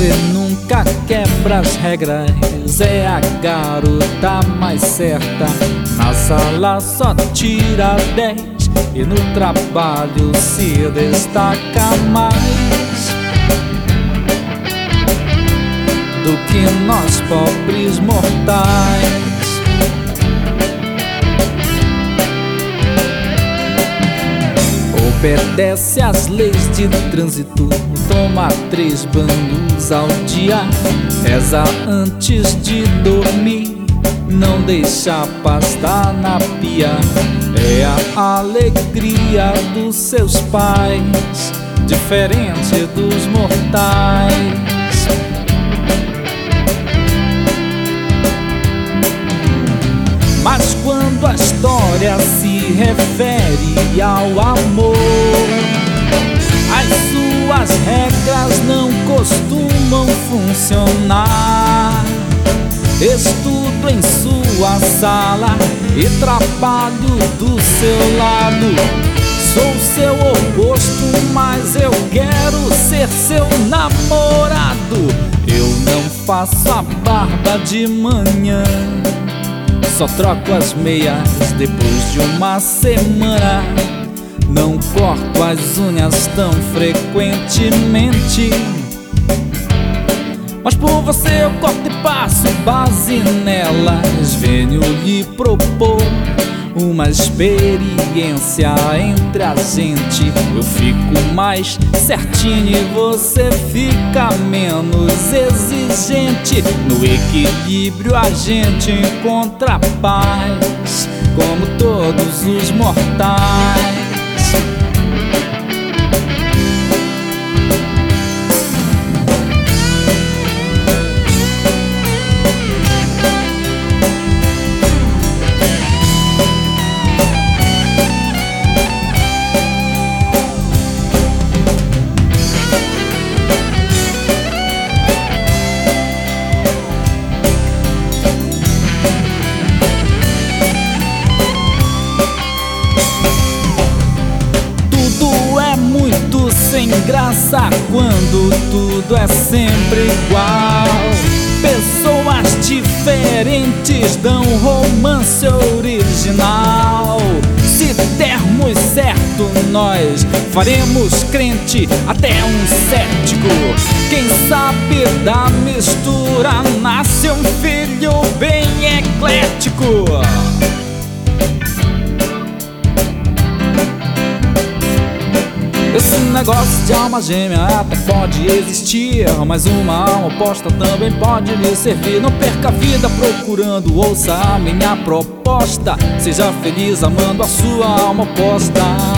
Você nunca quebra as regras, é a garota mais certa. Na sala só tira 10 e no trabalho se destaca mais do que nós pobres mortais. Obedece às leis de trânsito, toma três banhos ao dia, reza antes de dormir, não deixa pasta na pia. É a alegria dos seus pais, diferente dos mortais. Mas quando a história se refere ao amor, funcionar. Estudo em sua sala e trabalho do seu lado. Sou seu oposto, mas eu quero ser seu namorado. Eu não faço a barba de manhã. Só troco as meias depois de uma semana. Não corto as unhas tão frequentemente. Mas por você eu corto e passo base nelas. Venho lhe propor uma experiência entre a gente. Eu fico mais certinho e você fica menos exigente. No equilíbrio a gente encontra paz, como todos os mortais. Graça quando tudo é sempre igual. Pessoas diferentes dão romance original. Se dermos certo, nós faremos crente até um cético. Quem sabe da mistura negócio de alma gêmea até pode existir. Mas uma alma oposta também pode lhe servir. Não perca a vida procurando, ouça a minha proposta. Seja feliz amando a sua alma oposta